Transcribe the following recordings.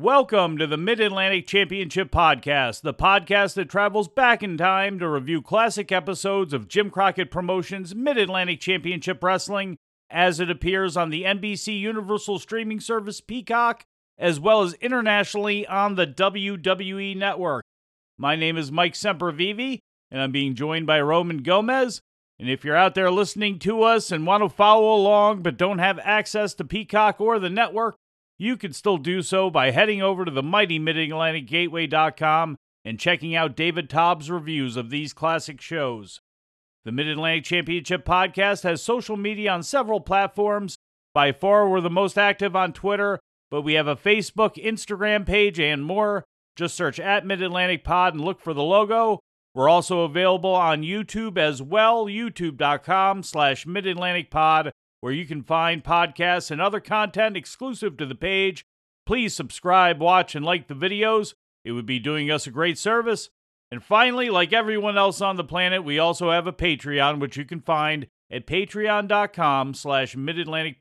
Welcome to the Mid Atlantic Championship Podcast, the podcast that travels back in time to review classic episodes of Jim Crockett Promotions Mid Atlantic Championship Wrestling as it appears on the NBC Universal streaming service Peacock, as well as internationally on the WWE Network. My name is Mike Sempervive, and I'm being joined by Roman Gomez. And if you're out there listening to us and want to follow along but don't have access to Peacock or the network, you can still do so by heading over to the mighty midatlanticgateway.com and checking out David Tobbs' reviews of these classic shows. The Mid Atlantic Championship podcast has social media on several platforms. By far, we're the most active on Twitter, but we have a Facebook, Instagram page, and more. Just search at Mid Atlantic Pod and look for the logo. We're also available on YouTube as well, youtube.com slash Mid Atlantic Pod where you can find podcasts and other content exclusive to the page. Please subscribe, watch, and like the videos. It would be doing us a great service. And finally, like everyone else on the planet, we also have a Patreon, which you can find at patreon.com slash mid-Atlantic.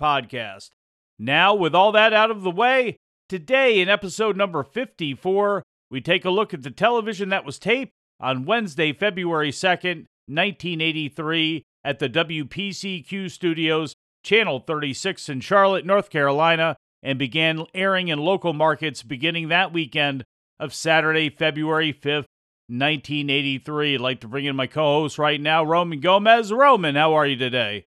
Now, with all that out of the way, today in episode number 54, we take a look at the television that was taped on Wednesday, February 2nd, 1983 at the WPCQ studios Channel 36 in Charlotte, North Carolina, and began airing in local markets beginning that weekend of Saturday, February 5th, 1983. I'd like to bring in my co host right now, Roman Gomez. Roman, how are you today?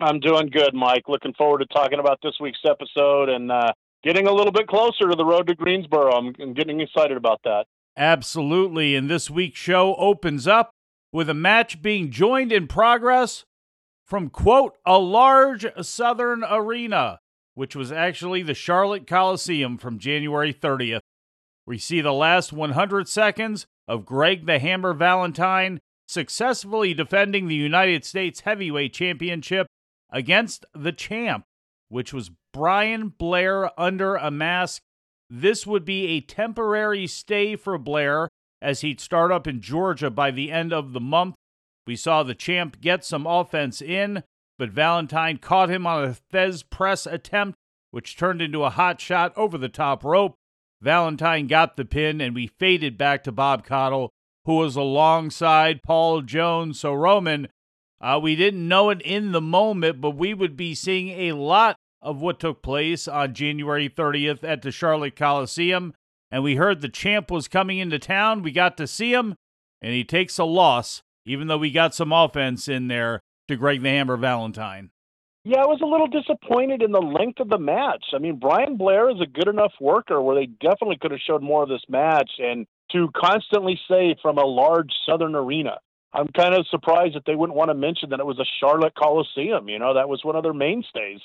I'm doing good, Mike. Looking forward to talking about this week's episode and uh, getting a little bit closer to the road to Greensboro. I'm, I'm getting excited about that. Absolutely. And this week's show opens up with a match being joined in progress from, quote, a large southern arena, which was actually the Charlotte Coliseum from January 30th. We see the last 100 seconds of Greg the Hammer Valentine successfully defending the United States Heavyweight Championship against the champ, which was Brian Blair under a mask. This would be a temporary stay for Blair as he'd start up in Georgia by the end of the month we saw the champ get some offense in, but Valentine caught him on a Thesz press attempt, which turned into a hot shot over the top rope. Valentine got the pin, and we faded back to Bob Caudle, who was alongside Paul Jones. So, Roman, uh, we didn't know it in the moment, but we would be seeing a lot of what took place on January 30th at the Charlotte Coliseum. And we heard the champ was coming into town. We got to see him, and he takes a loss even though we got some offense in there to Greg the Hammer Valentine. Yeah, I was a little disappointed in the length of the match. I mean, Brian Blair is a good enough worker where they definitely could have showed more of this match and to constantly say from a large southern arena. I'm kind of surprised that they wouldn't want to mention that it was a Charlotte Coliseum. You know, that was one of their mainstays.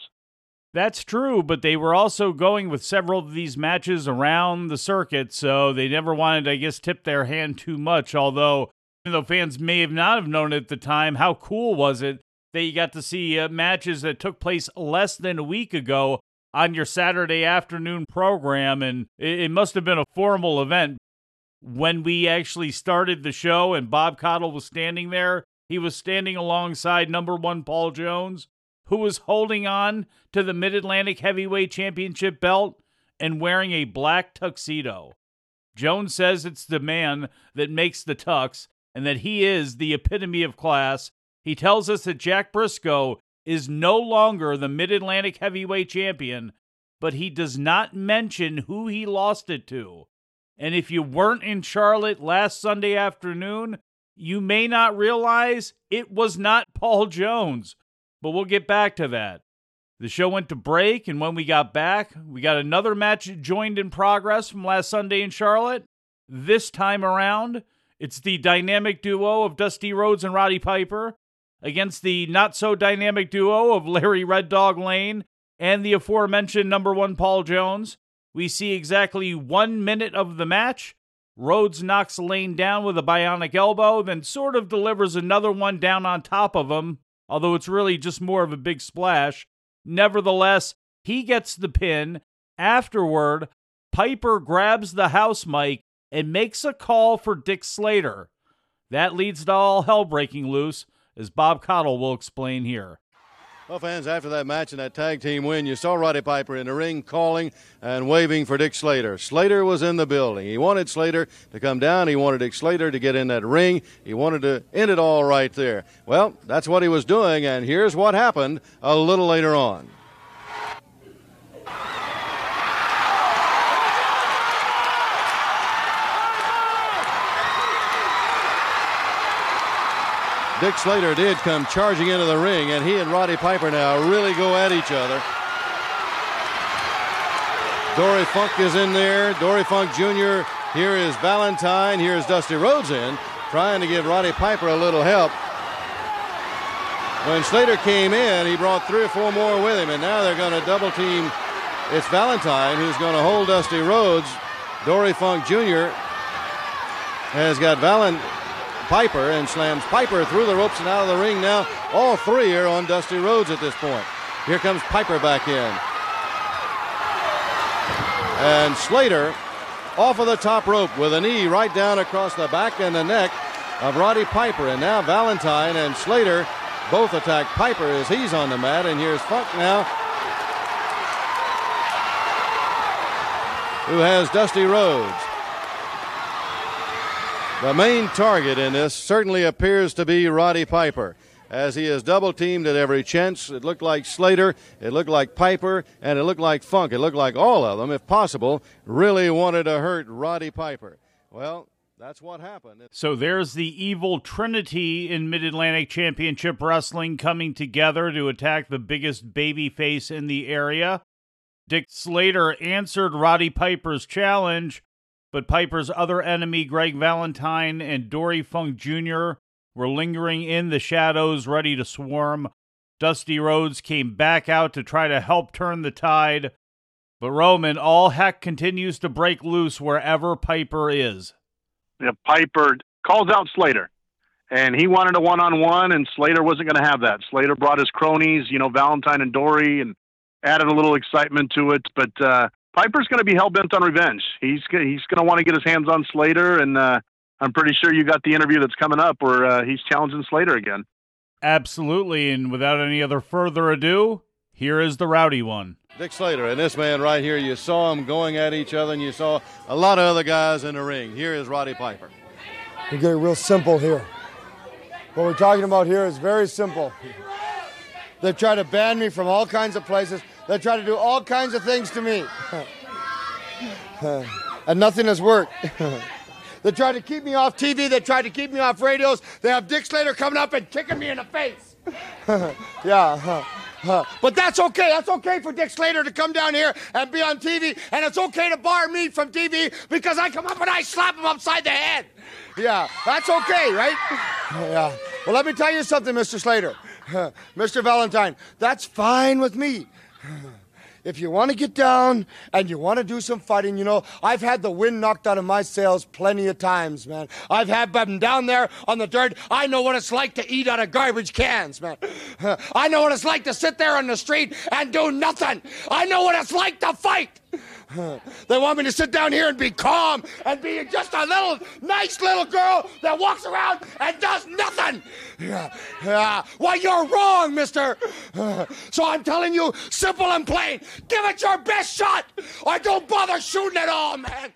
That's true, but they were also going with several of these matches around the circuit, so they never wanted, I guess, tip their hand too much. Although though fans may have not have known at the time, how cool was it that you got to see uh, matches that took place less than a week ago on your Saturday afternoon program? And it, it must have been a formal event. When we actually started the show and Bob Caudle was standing there, he was standing alongside number one Paul Jones, who was holding on to the Mid Atlantic Heavyweight Championship belt and wearing a black tuxedo. Jones says it's the man that makes the tux, and that he is the epitome of class. He tells us that Jack Briscoe is no longer the Mid Atlantic heavyweight champion, but he does not mention who he lost it to. And if you weren't in Charlotte last Sunday afternoon, you may not realize it was not Paul Jones. But we'll get back to that. The show went to break, and when we got back, we got another match joined in progress from last Sunday in Charlotte. This time around, it's the dynamic duo of Dusty Rhodes and Roddy Piper against the not so dynamic duo of Larry Red Dog Lane and the aforementioned number one Paul Jones. We see exactly one minute of the match. Rhodes knocks Lane down with a bionic elbow, then sort of delivers another one down on top of him, although it's really just more of a big splash. Nevertheless, he gets the pin. Afterward, Piper grabs the house mic and makes a call for Dick Slater. That leads to all hell breaking loose, as Bob Caudle will explain here. Well, fans, after that match and that tag team win, you saw Roddy Piper in the ring calling and waving for Dick Slater. Slater was in the building. He wanted Slater to come down. He wanted Dick Slater to get in that ring. He wanted to end it all right there. Well, that's what he was doing, and here's what happened a little later on. Dick Slater did come charging into the ring, and he and Roddy Piper now really go at each other. Dory Funk is in there. Dory Funk Jr. Here is Valentine. Here is Dusty Rhodes in, trying to give Roddy Piper a little help. When Slater came in, he brought three or four more with him, and now they're going to double team. It's Valentine who's going to hold Dusty Rhodes. Dory Funk Jr. has got Valentine Piper and slams Piper through the ropes and out of the ring now. All three are on Dusty Rhodes at this point. Here comes Piper back in. And Slater off of the top rope with a knee right down across the back and the neck of Roddy Piper. And now Valentine and Slater both attack Piper as he's on the mat. And here's Funk now, who has Dusty Rhodes. The main target in this certainly appears to be Roddy Piper. As he is double teamed at every chance, it looked like Slater, it looked like Piper, and it looked like Funk. It looked like all of them, if possible, really wanted to hurt Roddy Piper. Well, that's what happened. So there's the evil trinity in Mid Atlantic Championship Wrestling coming together to attack the biggest baby face in the area. Dick Slater answered Roddy Piper's challenge but Piper's other enemy, Greg Valentine and Dory Funk Jr., were lingering in the shadows, ready to swarm. Dusty Rhodes came back out to try to help turn the tide. But Roman, all heck continues to break loose wherever Piper is. Yeah, Piper calls out Slater, and he wanted a one-on-one, and Slater wasn't going to have that. Slater brought his cronies, you know, Valentine and Dory, and added a little excitement to it. But uh, Piper's going to be hell bent on revenge. He's he's going to want to get his hands on Slater, and uh, I'm pretty sure you got the interview that's coming up where uh, he's challenging Slater again. Absolutely, and without any other further ado, here is the rowdy one. Dick Slater and this man right here, you saw them going at each other, and you saw a lot of other guys in the ring. Here is Roddy Piper. We get it real simple here. What we're talking about here is very simple. They try to ban me from all kinds of places. They try to do all kinds of things to me. and nothing has worked. they try to keep me off TV. They try to keep me off radios. They have Dick Slater coming up and kicking me in the face. yeah. But that's okay. That's okay for Dick Slater to come down here and be on TV, and it's okay to bar me from TV because I come up and I slap him upside the head. Yeah, that's okay, right? Yeah. Well, let me tell you something, Mr. Slater. Mr. Valentine, that's fine with me if you want to get down and you want to do some fighting, you know, I've had the wind knocked out of my sails plenty of times, man. I've had them down there on the dirt. I know what it's like to eat out of garbage cans, man. I know what it's like to sit there on the street and do nothing. I know what it's like to fight. They want me to sit down here and be calm and be just a little nice little girl that walks around and does nothing. Yeah, yeah. Why, you're wrong, mister. So I'm telling you, simple and plain, give it your best shot or don't bother shooting at all, man.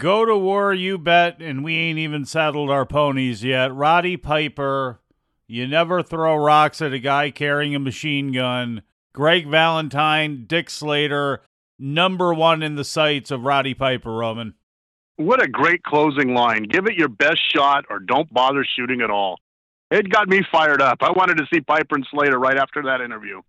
Go to war, you bet, and we ain't even saddled our ponies yet. Roddy Piper, you never throw rocks at a guy carrying a machine gun. Greg Valentine, Dick Slater, number one in the sights of Roddy Piper, Roman. What a great closing line. Give it your best shot or don't bother shooting at all. It got me fired up. I wanted to see Piper and Slater right after that interview.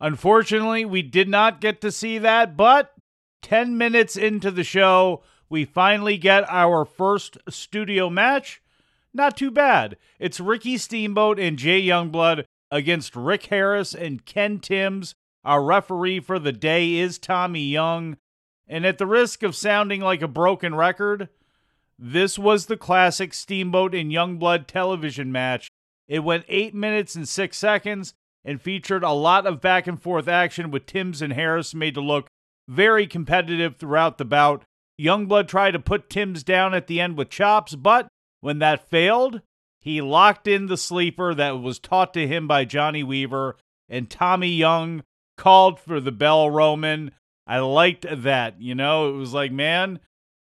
Unfortunately, we did not get to see that, but 10 minutes into the show, we finally get our first studio match. Not too bad. It's Ricky Steamboat and Jay Youngblood against Rick Harris and Ken Timbs our referee for the day is Tommy Young. And at the risk of sounding like a broken record, this was the classic Steamboat and Youngblood television match. It went 8 minutes and 6 seconds and featured a lot of back and forth action with Timbs and Harris made to look very competitive throughout the bout. Youngblood tried to put Timbs down at the end with chops, but when that failed, he locked in the sleeper that was taught to him by Johnny Weaver and Tommy Young called for the bell, Roman. I liked that. You know, it was like, man,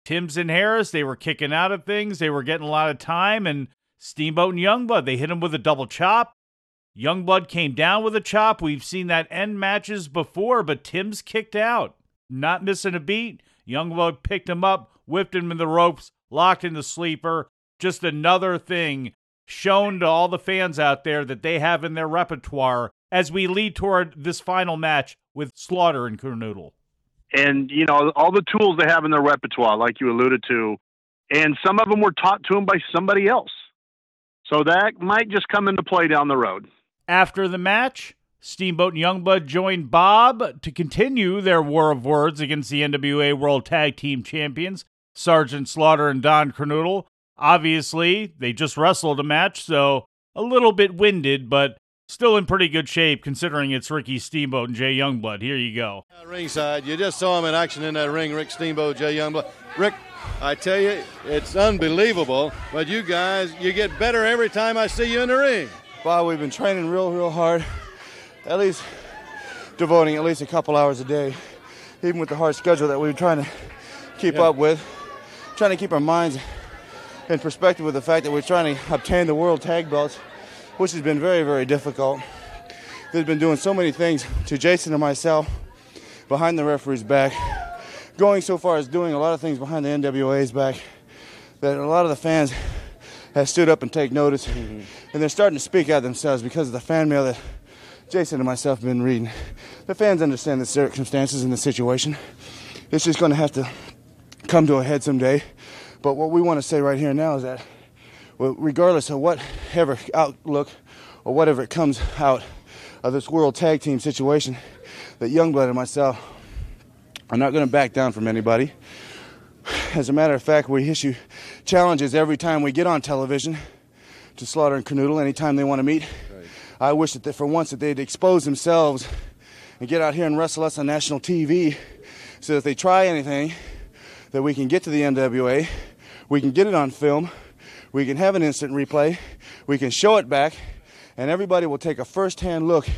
Timbs and Harris, they were kicking out of things. They were getting a lot of time. And Steamboat and Youngblood, they hit him with a double chop. Youngblood came down with a chop. We've seen that end matches before, but Timbs kicked out. Not missing a beat. Youngblood picked him up, whipped him in the ropes, locked in the sleeper. Just another thing shown to all the fans out there that they have in their repertoire as we lead toward this final match with Slaughter and Kernodle. And, you know, all the tools they have in their repertoire, like you alluded to, and some of them were taught to them by somebody else. So that might just come into play down the road. After the match, Steamboat and Youngblood joined Bob to continue their war of words against the NWA World Tag Team Champions, Sergeant Slaughter and Don Kernodle. Obviously, they just wrestled a match, so a little bit winded, but still in pretty good shape considering it's Ricky Steamboat and Jay Youngblood. Here you go. Uh, ringside, you just saw him in action in that ring, Rick Steamboat, Jay Youngblood. Rick, I tell you, it's unbelievable, but you guys, you get better every time I see you in the ring. Bob, we've been training real, real hard, at least devoting at least a couple hours a day, even with the hard schedule that we're trying to keep yeah. up with, trying to keep our minds in perspective with the fact that we're trying to obtain the world tag belts which has been very, very difficult. They've been doing so many things to Jason and myself behind the referee's back, going so far as doing a lot of things behind the NWA's back that a lot of the fans have stood up and take notice, mm-hmm. and they're starting to speak out themselves because of the fan mail that Jason and myself have been reading. The fans understand the circumstances and the situation. It's just going to have to come to a head someday. But what we want to say right here now is that regardless of whatever outlook or whatever it comes out of this world tag team situation, that Youngblood and myself are not going to back down from anybody. As a matter of fact, we issue challenges every time we get on television to Slaughter and Kernodle anytime they want to meet. Right. I wish that they, for once that they'd expose themselves and get out here and wrestle us on national TV so that if they try anything, that we can get to the NWA, we can get it on film, we can have an instant replay, we can show it back, and everybody will take a first hand look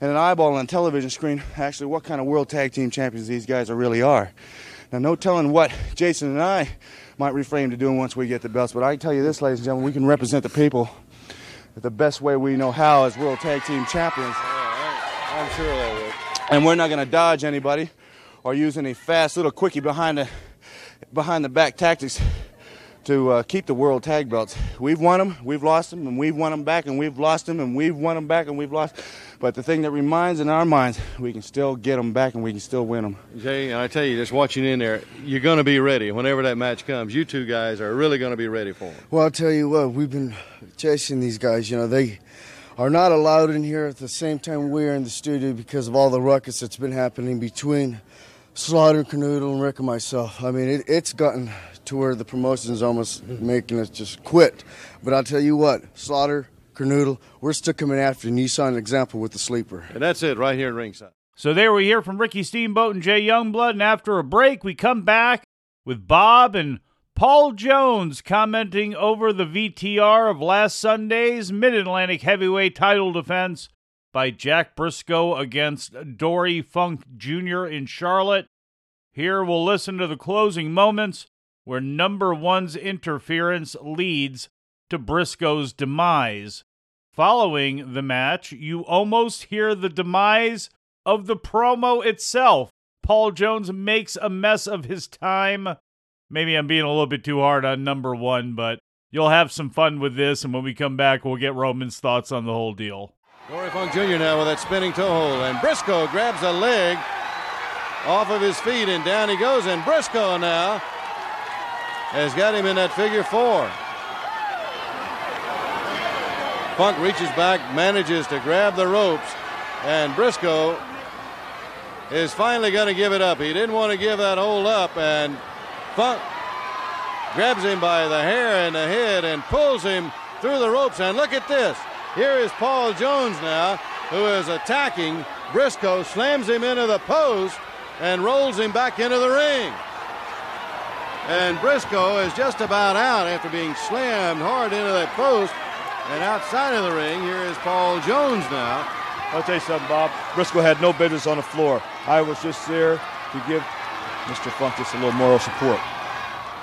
and an eyeball on a television screen actually what kind of world tag team champions these guys are really are. Now, no telling what Jason and I might refrain to doing once we get the belts, but I can tell you this, ladies and gentlemen, we can represent the people the best way we know how as world tag team champions. Yeah, I'm sure they will. And we're not going to dodge anybody or use any fast little quickie behind the behind the back tactics to uh, keep the world tag belts. We've won them, we've lost them, and we've won them back, and we've lost them, and we've won them back, and we've lost. But the thing that reminds in our minds, we can still get them back, and we can still win them. Jay, and I tell you, just watching in there, you're going to be ready whenever that match comes. You two guys are really going to be ready for it. Well, I'll tell you what, we've been chasing these guys. You know, they are not allowed in here at the same time we're in the studio because of all the ruckus that's been happening between Slaughter, Kernodle, and Rick and myself. I mean, it, it's gotten to where the promotion is almost making us just quit. But I'll tell you what, Slaughter, Kernodle, we're still coming after you, and you saw an example with the sleeper. And that's it right here in ringside. So there we hear from Ricky Steamboat and Jay Youngblood, and after a break, we come back with Bob and Paul Jones commenting over the VTR of last Sunday's Mid Atlantic Heavyweight title defense by Jack Briscoe against Dory Funk Jr. in Charlotte. Here we'll listen to the closing moments where number one's interference leads to Briscoe's demise. Following the match, you almost hear the demise of the promo itself. Paul Jones makes a mess of his time. Maybe I'm being a little bit too hard on number one, but you'll have some fun with this, and when we come back, we'll get Roman's thoughts on the whole deal. Dory Funk Jr. now with that spinning toe hold, and Briscoe grabs a leg off of his feet, and down he goes, and Briscoe now has got him in that figure four. Funk reaches back, manages to grab the ropes, and Briscoe is finally going to give it up. He didn't want to give that hold up, and Funk grabs him by the hair and the head and pulls him through the ropes. And look at this. Here is Paul Jones now, who is attacking Briscoe, slams him into the post, and rolls him back into the ring. And Briscoe is just about out after being slammed hard into that post. And outside of the ring, here is Paul Jones now. I'll tell you something, Bob. Briscoe had no business on the floor. I was just there to give Mr. Funk just a little moral support.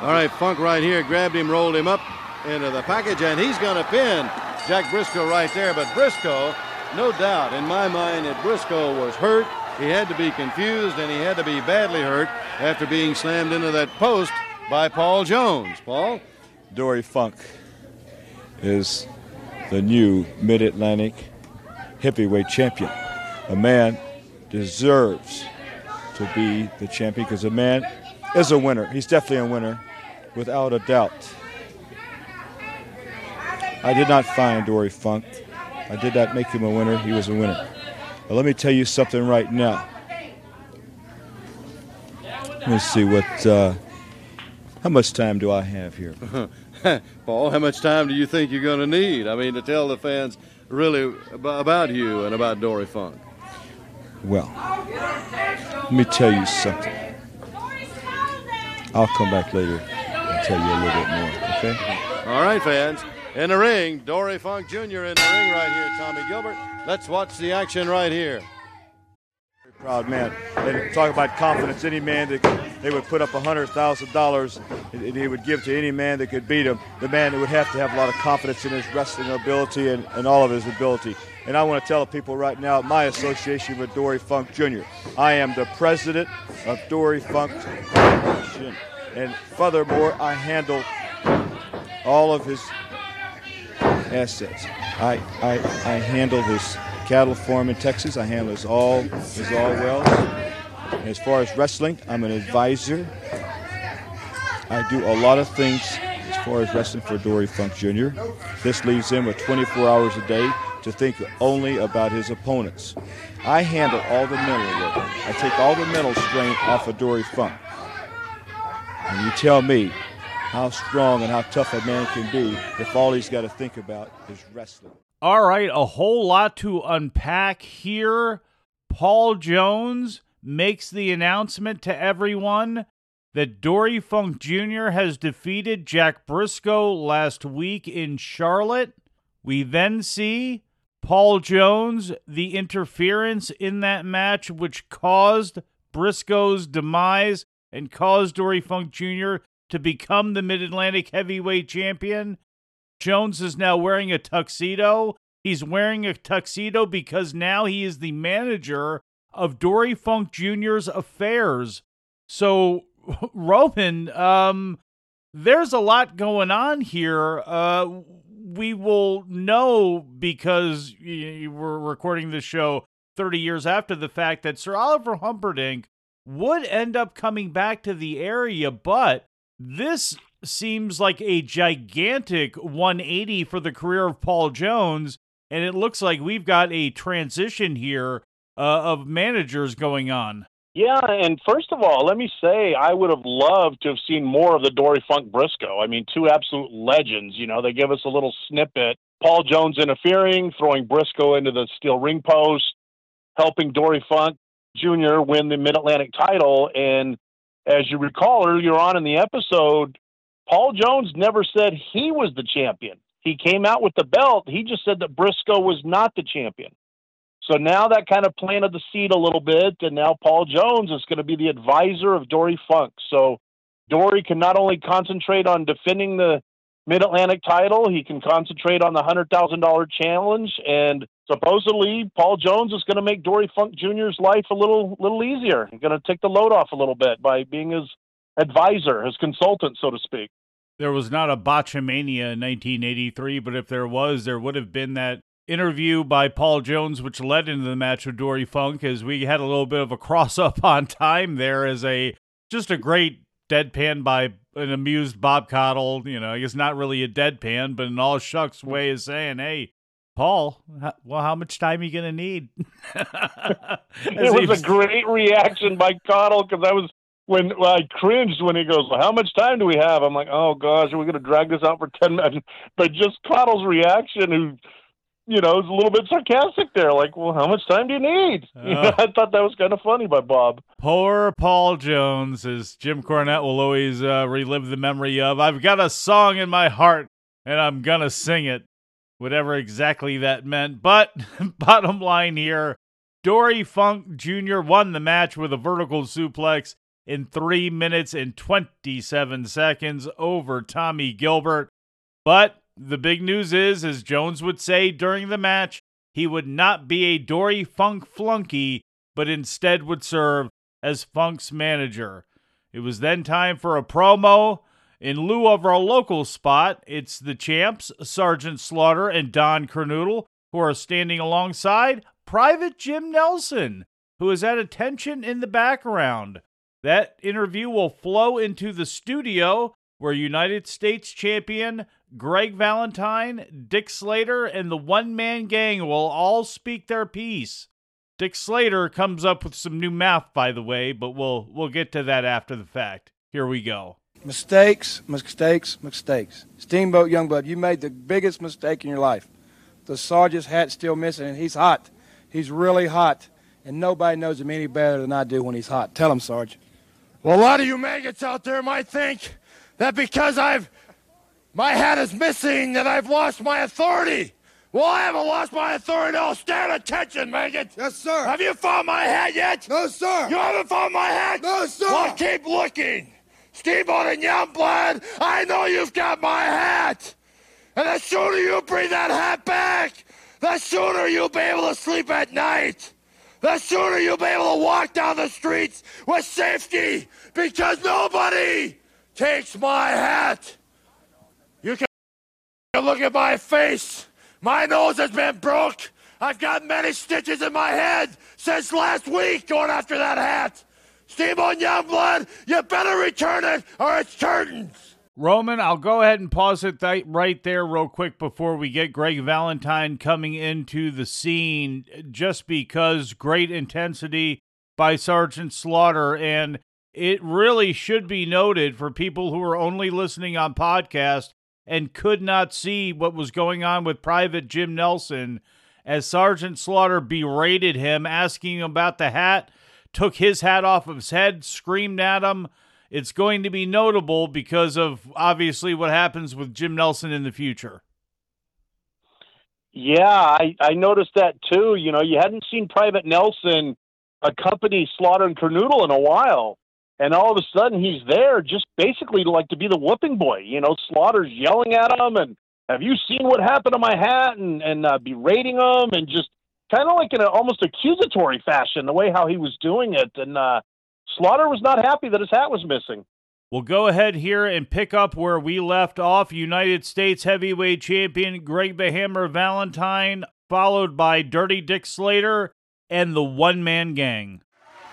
All right, Funk right here grabbed him, rolled him up into the package, and he's going to pin Jack Briscoe right there. But Briscoe, no doubt in my mind that Briscoe was hurt. He had to be confused and he had to be badly hurt after being slammed into that post by Paul Jones. Paul? Dory Funk is the new Mid Atlantic heavyweight champion. A man deserves to be the champion because a man is a winner. He's definitely a winner, without a doubt. I did not find Dory Funk. I did not make him a winner. He was a winner. But let me tell you something right now. Let me see what. Uh, how much time do I have here? Paul, how much time do you think you're going to need? I mean, to tell the fans really about you and about Dory Funk. Well, let me tell you something. I'll come back later and tell you a little bit more, okay? All right, fans. In the ring, Dory Funk Jr. in the ring right here, Tommy Gilbert. Let's watch the action right here. Very proud man. And talk about confidence. Any man that could, they would put up $100,000 and he would give to any man that could beat him. The man that would have to have a lot of confidence in his wrestling ability and, and all of his ability. And I want to tell people right now my association with Dory Funk Jr. I am the president of Dory Funk Jr. And furthermore, I handle all of his assets. I, I, I handle his cattle farm in Texas. I handle his all his all wells. As far as wrestling, I'm an advisor. I do a lot of things as far as wrestling for Dory Funk Jr. This leaves him with 24 hours a day to think only about his opponents. I handle all the mental work. I take all the mental strain off of Dory Funk. And you tell me how strong and how tough a man can be if all he's got to think about is wrestling. All right, a whole lot to unpack here. Paul Jones makes the announcement to everyone that Dory Funk Jr. has defeated Jack Briscoe last week in Charlotte. We then see Paul Jones, the interference in that match, which caused Briscoe's demise and caused Dory Funk Jr. to become the Mid Atlantic Heavyweight Champion. Jones is now wearing a tuxedo. He's wearing a tuxedo because now he is the manager of Dory Funk Jr.'s affairs. So, Roman, um, there's a lot going on here. Uh, we will know because we're recording this show 30 years after the fact that Sir Oliver Humperdink would end up coming back to the area, but this seems like a gigantic 180 for the career of Paul Jones, and it looks like we've got a transition here Uh, of managers going on. Yeah, and first of all, let me say I would have loved to have seen more of the Dory Funk Briscoe. I mean, two absolute legends. You know, they give us a little snippet. Paul Jones interfering, throwing Briscoe into the steel ring post, helping Dory Funk Jr. win the Mid Atlantic title. And as you recall earlier on in the episode, Paul Jones never said he was the champion. He came out with the belt. He just said that Briscoe was not the champion. So now that kind of planted the seed a little bit, and now Paul Jones is going to be the advisor of Dory Funk. So Dory can not only concentrate on defending the Mid Atlantic title, he can concentrate on the hundred thousand dollar challenge, and supposedly Paul Jones is going to make Dory Funk Jr.'s life a little little easier. He's going to take the load off a little bit by being his advisor, his consultant, so to speak. There was not a botchamania in 1983, but if there was, there would have been that interview by Paul Jones, which led into the match with Dory Funk, as we had a little bit of a cross up on time there as a just a great deadpan by an amused Bob Caudle. You know, he's not really a deadpan, but in all shucks way of saying, hey, Paul, well, how much time are you going to need? it was a great reaction by Caudle because I was when well, I cringed when he goes, well, "How much time do we have?" I'm like, "Oh gosh, are we going to drag this out for ten minutes?" But just Caudle's reaction, who you know, is a little bit sarcastic there. Like, well, how much time do you need? You know, I thought that was kind of funny by Bob. Poor Paul Jones, as Jim Cornette will always uh, relive the memory of. I've got a song in my heart, and I'm gonna sing it. whatever exactly that meant. But bottom line here Dory Funk Jr. won the match with a vertical suplex in 3 minutes and 27 seconds over Tommy Gilbert. But the big news is, as Jones would say during the match, he would not be a Dory Funk flunky, but instead would serve as Funk's manager. It was then time for a promo. In lieu of our local spot, it's the champs, Sergeant Slaughter and Don Kernodle, who are standing alongside Private Jim Nelson, who is at attention in the background. That interview will flow into the studio where United States champion Greg Valentine, Dick Slater, and the one man gang will all speak their piece. Dick Slater comes up with some new math, by the way, but we'll we'll get to that after the fact. Here we go. Mistakes, mistakes, mistakes. Steamboat Youngblood, you made the biggest mistake in your life. The sergeant's hat's still missing, and he's hot. He's really hot, and nobody knows him any better than I do when he's hot. Tell him, Sarge. Well, a lot of you maggots out there might think that because I've my hat is missing that I've lost my authority. Well, I haven't lost my authority. I'll stand attention, maggot. Yes, sir. Have you found my hat yet? No, sir. You haven't found my hat? No, sir. Well, keep looking. Steamboat and Youngblood, I know you've got my hat. And the sooner you bring that hat back, the sooner you'll be able to sleep at night. The sooner you'll be able to walk down the streets with safety because nobody takes my hat. You can look at my face. My nose has been broke. I've got many stitches in my head since last week going after that hat. Steamboat Youngblood, you better return it or it's curtains. Roman, I'll go ahead and pause it th- right there, real quick, before we get Greg Valentine coming into the scene, just because great intensity by Sergeant Slaughter. And it really should be noted for people who are only listening on podcast and could not see what was going on with Private Jim Nelson as Sergeant Slaughter berated him, asking about the hat took his hat off of his head, screamed at him. It's going to be notable because of obviously what happens with Jim Nelson in the future. Yeah, I, I noticed that too. You know, you hadn't seen Private Nelson accompany Slaughter and Kernodle in a while. And all of a sudden he's there just basically like to be the whooping boy. You know, Slaughter's yelling at him and have you seen what happened to my hat and, and uh, berating him and just kind of like in an almost accusatory fashion, the way how he was doing it. And uh, Slaughter was not happy that his hat was missing. We'll go ahead here and pick up where we left off. United States heavyweight champion Greg the Hammer Valentine, followed by Dirty Dick Slater and the One Man Gang.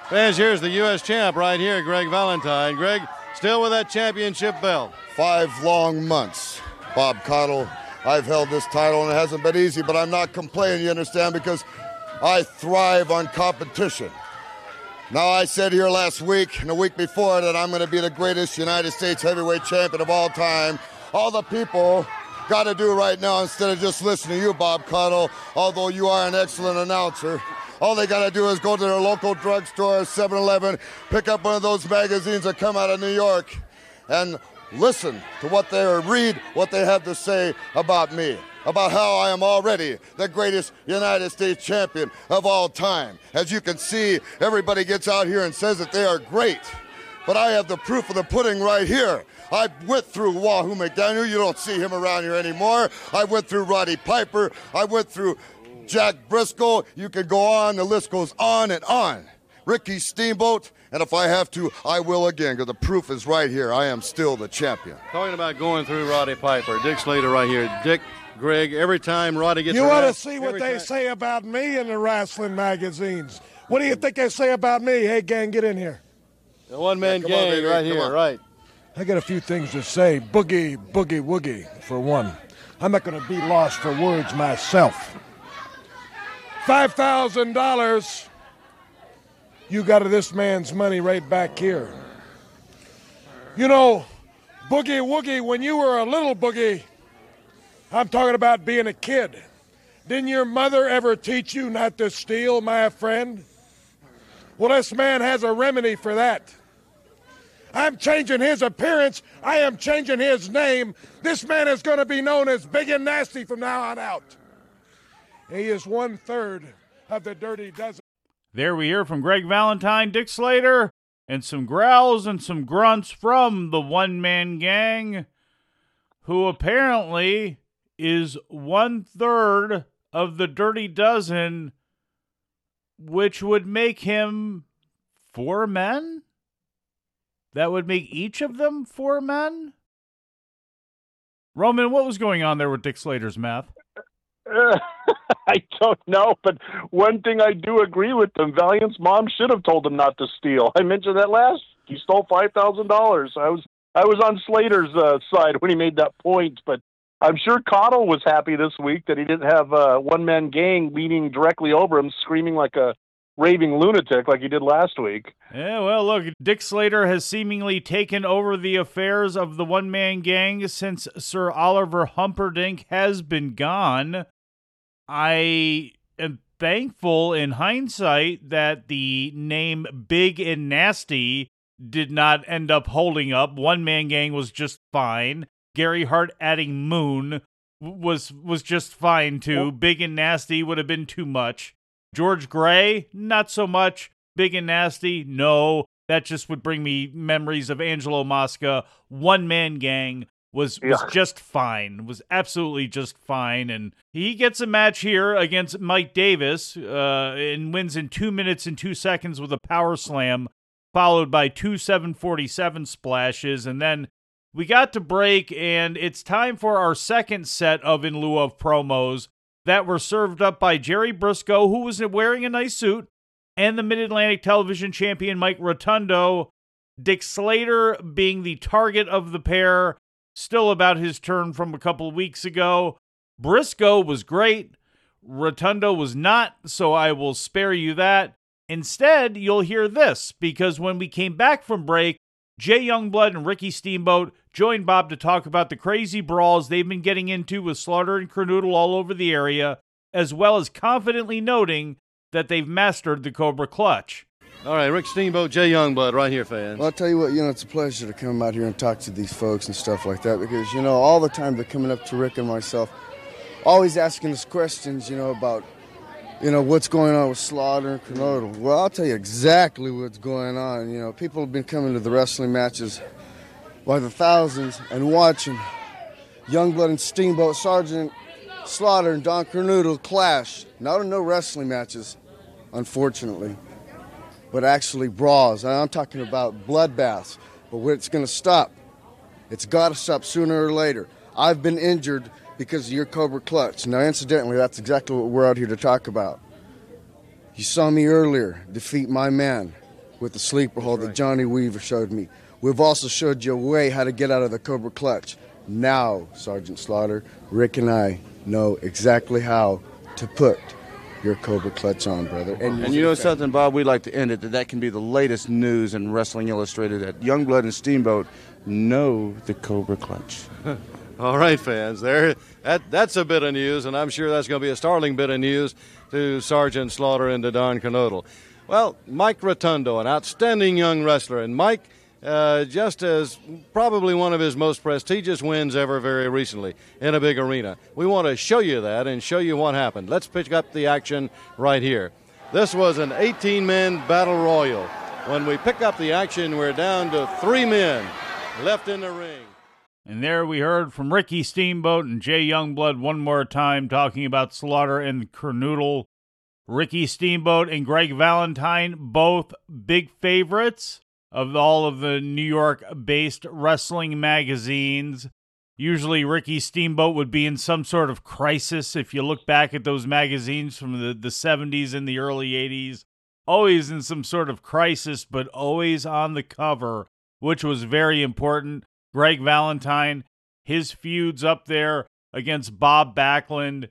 Fans, here's the U.S. champ right here, Greg Valentine. Greg, still with that championship belt. Five long months. Bob Caudle I've held this title and it hasn't been easy, but I'm not complaining, you understand, because I thrive on competition. Now, I said here last week and the week before that I'm going to be the greatest United States heavyweight champion of all time. All the people got to do right now, instead of just listening to you, Bob Caudle, although you are an excellent announcer, all they got to do is go to their local drugstore, 7 Eleven, pick up one of those magazines that come out of New York, and listen to what they or read what they have to say about me, about how I am already the greatest United States champion of all time. As you can see, everybody gets out here and says that they are great. But I have the proof of the pudding right here. I went through Wahoo McDaniel. You don't see him around here anymore. I went through Roddy Piper. I went through Jack Briscoe. You can go on. The list goes on and on. Ricky Steamboat. And if I have to, I will again, because the proof is right here. I am still the champion. Talking about going through Roddy Piper, Dick Slater right here. Dick, Greg, every time Roddy gets You want to see what they time. say about me in the wrestling magazines. What do you think they say about me? Hey, gang, get in here. The one man yeah, gang on, right here, right. I got a few things to say. Boogie, boogie, woogie, for one. I'm not going to be lost for words myself. $5,000 you got this man's money right back here. You know, Boogie Woogie, when you were a little boogie, I'm talking about being a kid. Didn't your mother ever teach you not to steal, my friend? Well, this man has a remedy for that. I'm changing his appearance. I am changing his name. This man is going to be known as Big and Nasty from now on out. He is one third of the Dirty Dozen. There we hear from Greg Valentine, Dick Slater, and some growls and some grunts from the one man gang, who apparently is one third of the Dirty Dozen, which would make him four men? That would make each of them four men? Roman, what was going on there with Dick Slater's math? Uh, I don't know, but one thing I do agree with them: Valiant's mom should have told him not to steal. I mentioned that last. He stole five thousand dollars. I was I was on Slater's uh, side when he made that point, but I'm sure Caudle was happy this week that he didn't have a one man gang leaning directly over him, screaming like a raving lunatic like he did last week. Yeah, well, look, Dick Slater has seemingly taken over the affairs of the one man gang since Sir Oliver Humperdink has been gone. I am thankful in hindsight that the name Big and Nasty did not end up holding up. One man gang was just fine. Gary Hart adding Moon was was just fine too. Big and nasty would have been too much. George Gray, not so much. Big and nasty, no. That just would bring me memories of Angelo Mosca. One man gang was was Yeah. just fine. Was absolutely just fine. And he gets a match here against Mike Davis, uh, and wins in two minutes and two seconds with a power slam, followed by two 747 splashes, and then we got to break, and it's time for our second set of In Lieu of promos that were served up by Jerry Briscoe, who was wearing a nice suit, and the Mid Atlantic Television Champion Mike Rotundo. Dick Slater being the target of the pair, still about his turn from a couple weeks ago. Briscoe was great. Rotundo was not, so I will spare you that. Instead, you'll hear this because when we came back from break, Jay Youngblood and Ricky Steamboat joined Bob to talk about the crazy brawls they've been getting into with Slaughter and Kernodle all over the area, as well as confidently noting that they've mastered the Cobra Clutch. All right, Rick Steamboat, Jay Youngblood, right here, fans. Well, I'll tell you what, you know, it's a pleasure to come out here and talk to these folks and stuff like that because, you know, all the time they're coming up to Rick and myself, always asking us questions, you know, about, you know, what's going on with Slaughter and Kernodle. Well, I'll tell you exactly what's going on. You know, people have been coming to the wrestling matches by the thousands and watching Youngblood and Steamboat, Sergeant Slaughter and Don Kernodle clash. Not in no wrestling matches, unfortunately but actually brawls. And I'm talking about bloodbaths. But when it's going to stop, it's got to stop sooner or later. I've been injured because of your Cobra Clutch. Now, incidentally, that's exactly what we're out here to talk about. You saw me earlier defeat my man with the sleeper hold that Johnny Weaver showed me. We've also showed you a way how to get out of the Cobra Clutch. Now, Sergeant Slaughter, Rick and I know exactly how to put your Cobra Clutch on, brother. And you know something, Bob? We'd like to end it that that can be the latest news in Wrestling Illustrated that Youngblood and Steamboat know the Cobra Clutch. All right, fans. There, that that's a bit of news, and I'm sure that's going to be a startling bit of news to Sergeant Slaughter and to Don Kernodle. Well, Mike Rotundo, an outstanding young wrestler, and Mike, uh, just as probably one of his most prestigious wins ever, very recently in a big arena. We want to show you that and show you what happened. Let's pick up the action right here. This was an 18-man battle royal. When we pick up the action, we're down to three men left in the ring. And there we heard from Ricky Steamboat and Jay Youngblood one more time talking about Slaughter and Kernodle. Ricky Steamboat and Greg Valentine, both big favorites of all of the New York based wrestling magazines. Usually, Ricky Steamboat would be in some sort of crisis if you look back at those magazines from the, the 70s and the early 80s. Always in some sort of crisis, but always on the cover, which was very important. Greg Valentine, his feuds up there against Bob Backlund.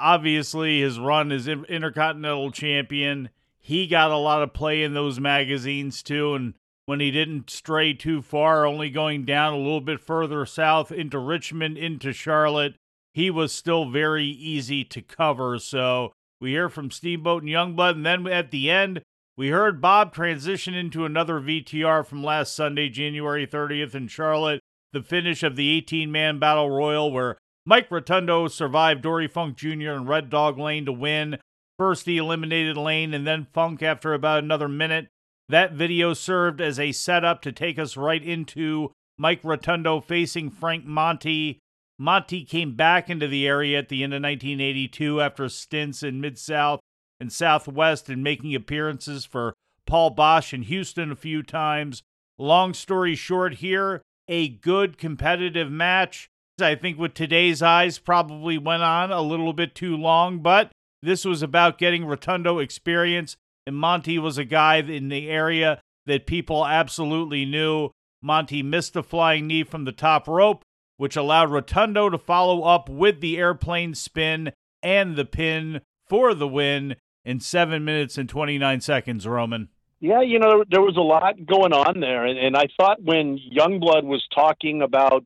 Obviously, his run as Intercontinental Champion. He got a lot of play in those magazines too. And when he didn't stray too far, only going down a little bit further south into Richmond, into Charlotte, he was still very easy to cover. So we hear from Steamboat and Youngblood. And then at the end, We heard Bob transition into another VTR from last Sunday, January 30th in Charlotte, the finish of the 18 man battle royal where Mike Rotundo survived Dory Funk Jr. and Red Dog Lane to win. First, he eliminated Lane and then Funk after about another minute. That video served as a setup to take us right into Mike Rotundo facing Frank Monte. Monte came back into the area at the end of 1982 after stints in Mid South and Southwest and making appearances for Paul Boesch in Houston a few times. Long story short, here, a good competitive match. I think with today's eyes probably went on a little bit too long, but this was about getting Rotundo experience, and Monte was a guy in the area that people absolutely knew. Monte missed the flying knee from the top rope, which allowed Rotundo to follow up with the airplane spin and the pin for the win in seven minutes and 29 seconds, Roman. Yeah, you know, there was a lot going on there. And, and I thought when Youngblood was talking about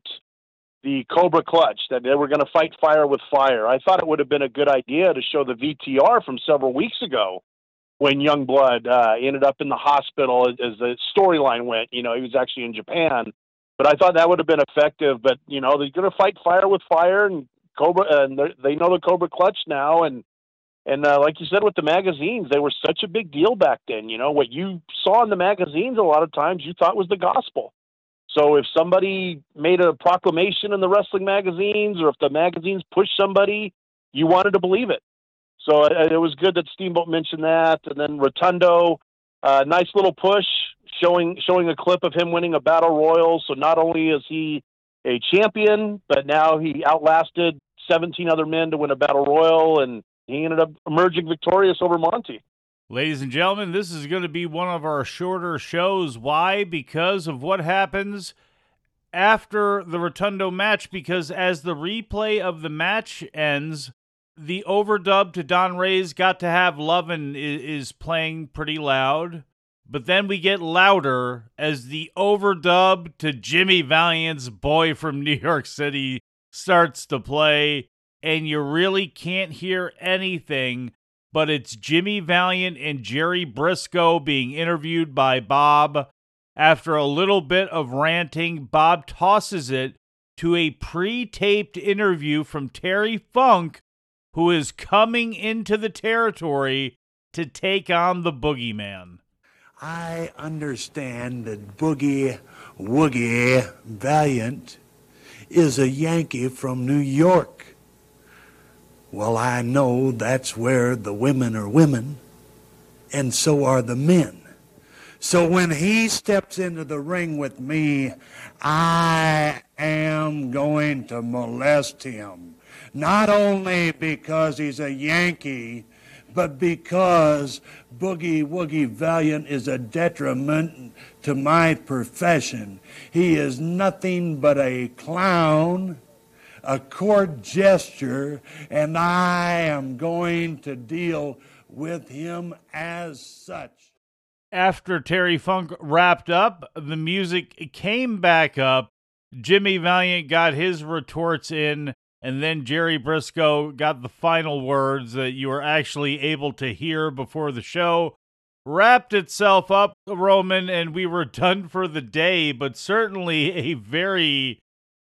the Cobra Clutch, that they were going to fight fire with fire, I thought it would have been a good idea to show the VTR from several weeks ago when Youngblood uh, ended up in the hospital as the storyline went. You know, he was actually in Japan. But I thought that would have been effective. But, you know, they're going to fight fire with fire, and Cobra, and they know the Cobra Clutch now. And and uh, like you said with the magazines, they were such a big deal back then. You know, what you saw in the magazines a lot of times you thought was the gospel. So if somebody made a proclamation in the wrestling magazines or if the magazines pushed somebody, you wanted to believe it. So it, uh, it was good that Steamboat mentioned that. And then Rotundo, uh, nice little push showing showing a clip of him winning a battle royal. So not only is he a champion, but now he outlasted 17 other men to win a battle royal and he ended up emerging victorious over Monte. Ladies and gentlemen, this is going to be one of our shorter shows. Why? Because of what happens after the Rotundo match. Because as the replay of the match ends, the overdub to Don Ray's Got to Have Lovin' is playing pretty loud. But then we get louder as the overdub to Jimmy Valiant's Boy from New York City starts to play and you really can't hear anything, but it's Jimmy Valiant and Jerry Brisco being interviewed by Bob. After a little bit of ranting, Bob tosses it to a pre taped interview from Terry Funk, who is coming into the territory to take on the boogeyman. I understand that Boogie Woogie Valiant is a Yankee from New York. Well, I know that's where the women are women, and so are the men. So when he steps into the ring with me, I am going to molest him. Not only because he's a Yankee, but because Boogie Woogie Valiant is a detriment to my profession. He is nothing but a clown a court gesture, and I am going to deal with him as such. After Terry Funk wrapped up, the music came back up. Jimmy Valiant got his retorts in, and then Jerry Brisco got the final words that you were actually able to hear before the show wrapped itself up, Roman, and we were done for the day, but certainly a very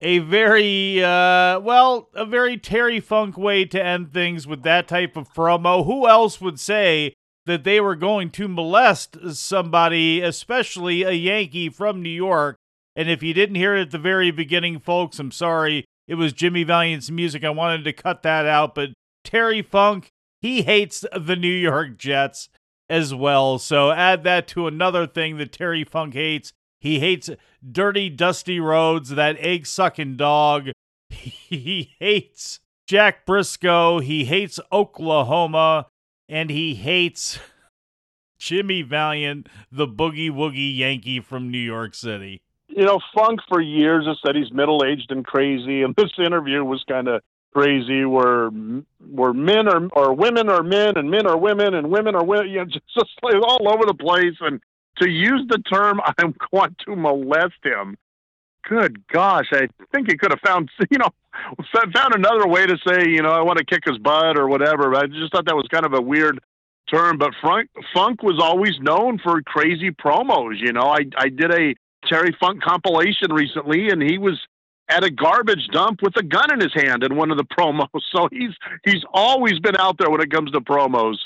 a very uh, well, a very Terry Funk way to end things with that type of promo. Who else would say that they were going to molest somebody, especially a Yankee from New York? And if you didn't hear it at the very beginning, folks, I'm sorry. It was Jimmy Valiant's music. I wanted to cut that out, but Terry Funk, he hates the New York Jets as well. So add that to another thing that Terry Funk hates. He hates dirty, dusty roads, that egg sucking dog. He hates Jack Brisco. He hates Oklahoma. And he hates Jimmy Valiant, the boogie woogie Yankee from New York City. You know, Funk for years has said he's middle aged and crazy, and this interview was kind of crazy where where men are or women are men and men are women and women are women you know just, just like all over the place and to use the term i'm going to molest him." Good gosh, I think he could have found you know found another way to say you know I want to kick his butt or whatever. but I just thought that was kind of a weird term, but Funk, Funk was always known for crazy promos. You know, I, I did a Terry Funk compilation recently, and he was at a garbage dump with a gun in his hand in one of the promos. So he's he's always been out there when it comes to promos.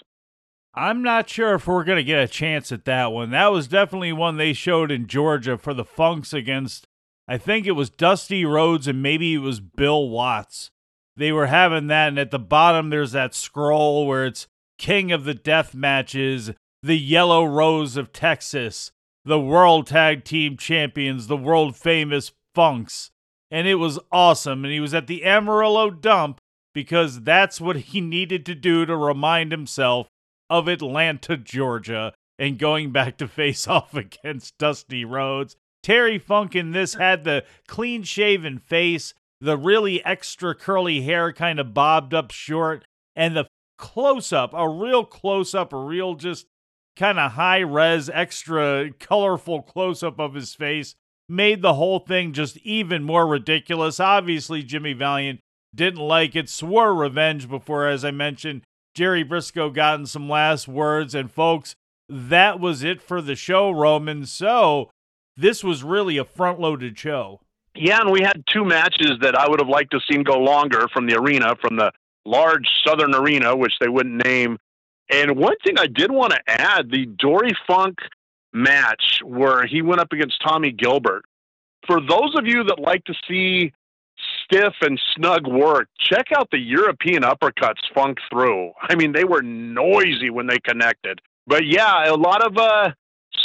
I'm not sure if we're going to get a chance at that one. That was definitely one they showed in Georgia for the Funks against, I think it was Dusty Rhodes and maybe it was Bill Watts. They were having that, and at the bottom there's that scroll where it's King of the Death Matches, the Yellow Rose of Texas, the World Tag Team Champions, the world famous Funks. And it was awesome. And he was at the Amarillo dump because that's what he needed to do to remind himself of Atlanta, Georgia, and going back to face off against Dusty Rhodes. Terry Funk in this had the clean shaven face, the really extra curly hair kind of bobbed up short, and the close up, a real close up, a real just kind of high res, extra colorful close up of his face made the whole thing just even more ridiculous. Obviously, Jimmy Valiant didn't like it, swore revenge before, as I mentioned, Jerry Brisco gotten some last words. And folks, that was it for the show, Roman. So this was really a front loaded show. Yeah, and we had two matches that I would have liked to seen go longer from the arena, from the large southern arena, which they wouldn't name. And one thing I did want to add the Dory Funk match where he went up against Tommy Gilbert. For those of you that like to see stiff and snug work, check out the European uppercuts Funk through. I mean, they were noisy when they connected. But yeah, a lot of uh,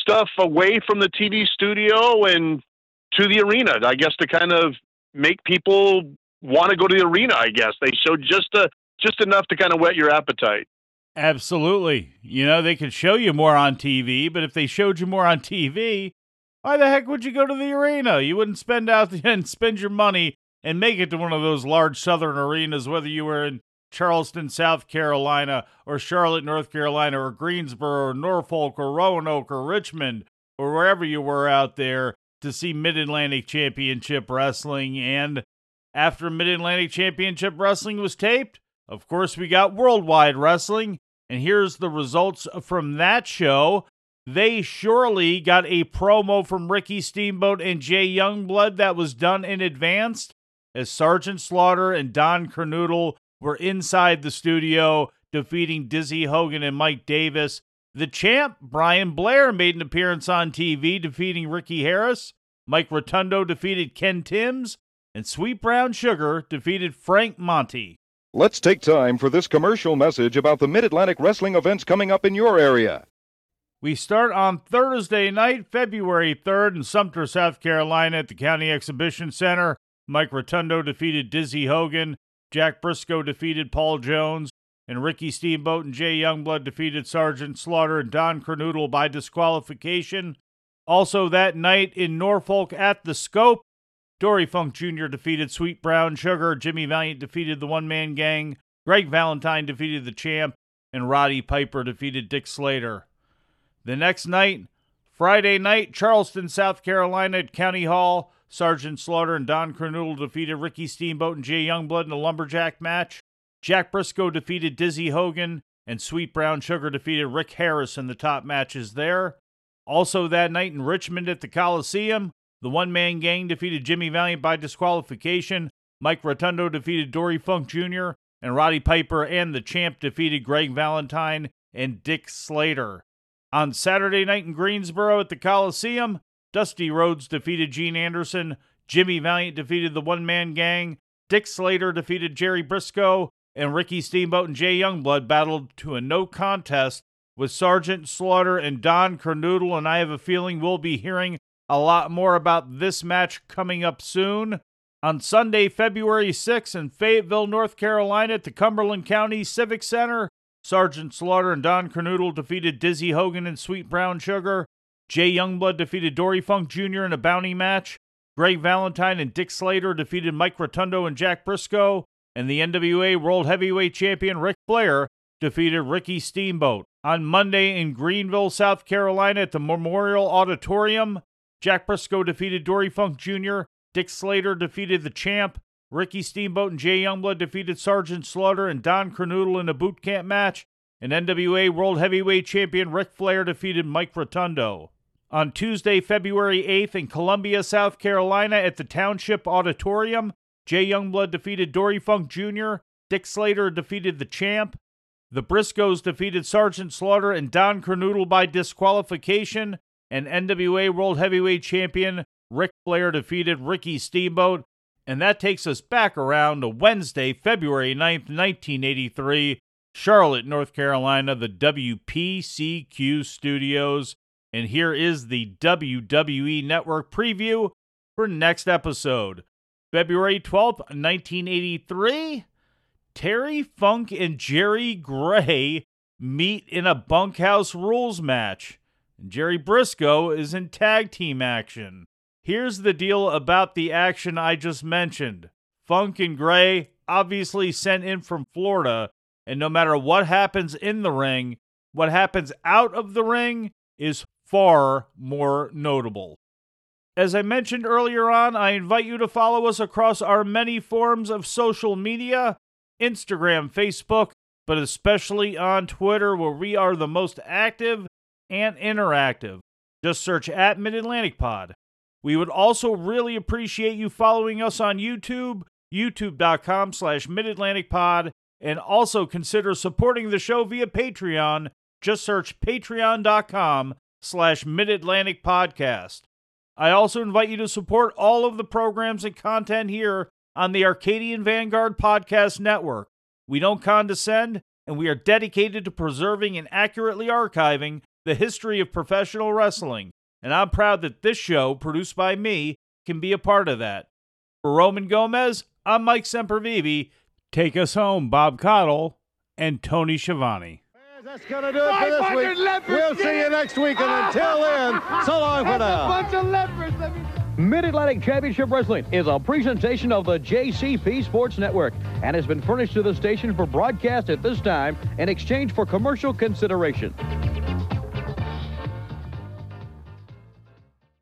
stuff away from the TV studio and to the arena, I guess, to kind of make people want to go to the arena. I guess they showed just a just enough to kind of whet your appetite. Absolutely. You know, they could show you more on TV, but if they showed you more on TV, why the heck would you go to the arena? You wouldn't spend out and spend your money and make it to one of those large southern arenas, whether you were in Charleston, South Carolina, or Charlotte, North Carolina, or Greensboro, or Norfolk, or Roanoke, or Richmond, or wherever you were out there to see Mid Atlantic Championship Wrestling. And after Mid Atlantic Championship Wrestling was taped, of course, we got Worldwide Wrestling. And here's the results from that show. They surely got a promo from Ricky Steamboat and Jay Youngblood that was done in advance as Sergeant Slaughter and Don Kernodle were inside the studio defeating Dizzy Hogan and Mike Davis. The champ, Brian Blair, made an appearance on TV defeating Ricky Harris. Mike Rotundo defeated Ken Timbs, and Sweet Brown Sugar defeated Frank Monte. Let's take time for this commercial message about the Mid Atlantic wrestling events coming up in your area. We start on Thursday night, February 3rd, in Sumter, South Carolina, at the County Exhibition Center. Mike Rotundo defeated Dizzy Hogan. Jack Brisco defeated Paul Jones. And Ricky Steamboat and Jay Youngblood defeated Sergeant Slaughter and Don Kernodle by disqualification. Also that night in Norfolk at the Scope, Dory Funk Jr. defeated Sweet Brown Sugar. Jimmy Valiant defeated the One Man Gang. Greg Valentine defeated the Champ. And Roddy Piper defeated Dick Slater. The next night, Friday night, Charleston, South Carolina at County Hall, Sergeant Slaughter and Don Kernodle defeated Ricky Steamboat and Jay Youngblood in a lumberjack match. Jack Brisco defeated Dizzy Hogan, and Sweet Brown Sugar defeated Rick Harris in the top matches there. Also that night in Richmond at the Coliseum, the one man gang defeated Jimmy Valiant by disqualification. Mike Rotundo defeated Dory Funk Jr., and Roddy Piper and the champ defeated Greg Valentine and Dick Slater. On Saturday night in Greensboro at the Coliseum, Dusty Rhodes defeated Gene Anderson. Jimmy Valiant defeated the one man gang. Dick Slater defeated Jerry Brisco. And Ricky Steamboat and Jay Youngblood battled to a no contest with Sergeant Slaughter and Don Kernodle. And I have a feeling we'll be hearing a lot more about this match coming up soon. On Sunday, February 6th in Fayetteville, North Carolina at the Cumberland County Civic Center, Sergeant Slaughter and Don Kernodle defeated Dizzy Hogan and Sweet Brown Sugar. Jay Youngblood defeated Dory Funk Jr. in a bounty match. Greg Valentine and Dick Slater defeated Mike Rotundo and Jack Brisco. And the NWA World Heavyweight Champion Ric Flair defeated Ricky Steamboat. On Monday in Greenville, South Carolina at the Memorial Auditorium, Jack Brisco defeated Dory Funk Jr. Dick Slater defeated the champ. Ricky Steamboat and Jay Youngblood defeated Sergeant Slaughter and Don Kernodle in a boot camp match. and NWA World Heavyweight Champion Ric Flair defeated Mike Rotundo. On Tuesday, February 8th, in Columbia, South Carolina, at the Township Auditorium, Jay Youngblood defeated Dory Funk Jr., Dick Slater defeated the champ, the Briscos defeated Sergeant Slaughter and Don Kernodle by disqualification, and NWA World Heavyweight Champion Ric Flair defeated Ricky Steamboat. And that takes us back around to Wednesday, February 9th, 1983, Charlotte, North Carolina, the WPCQ studios. And here is the WWE Network preview for next episode. February 12th, 1983, Terry Funk and Jerry Gray meet in a bunkhouse rules match. Jerry Brisco is in tag team action. Here's the deal about the action I just mentioned. Funk and Gray obviously sent in from Florida, and no matter what happens in the ring, what happens out of the ring is far more notable. As I mentioned earlier on, I invite you to follow us across our many forms of social media Instagram, Facebook, but especially on Twitter, where we are the most active and interactive. Just search at Mid Atlantic Pod. We would also really appreciate you following us on YouTube, youtube.com slash Mid Atlantic Pod, and also consider supporting the show via Patreon. Just search patreon.com slash Mid Atlantic Podcast. I also invite you to support all of the programs and content here on the Arcadian Vanguard Podcast Network. We don't condescend, and we are dedicated to preserving and accurately archiving the history of professional wrestling. And I'm proud that this show, produced by me, can be a part of that. For Roman Gomez, I'm Mike Sempervive. Take us home, Bob Caudle and Tony Schiavone. That's going to do it for this week. We'll see you next week, and ah! until then, so long for now. bunch of leopards. Mid-Atlantic Championship Wrestling is a presentation of the JCP Sports Network and has been furnished to the station for broadcast at this time in exchange for commercial consideration.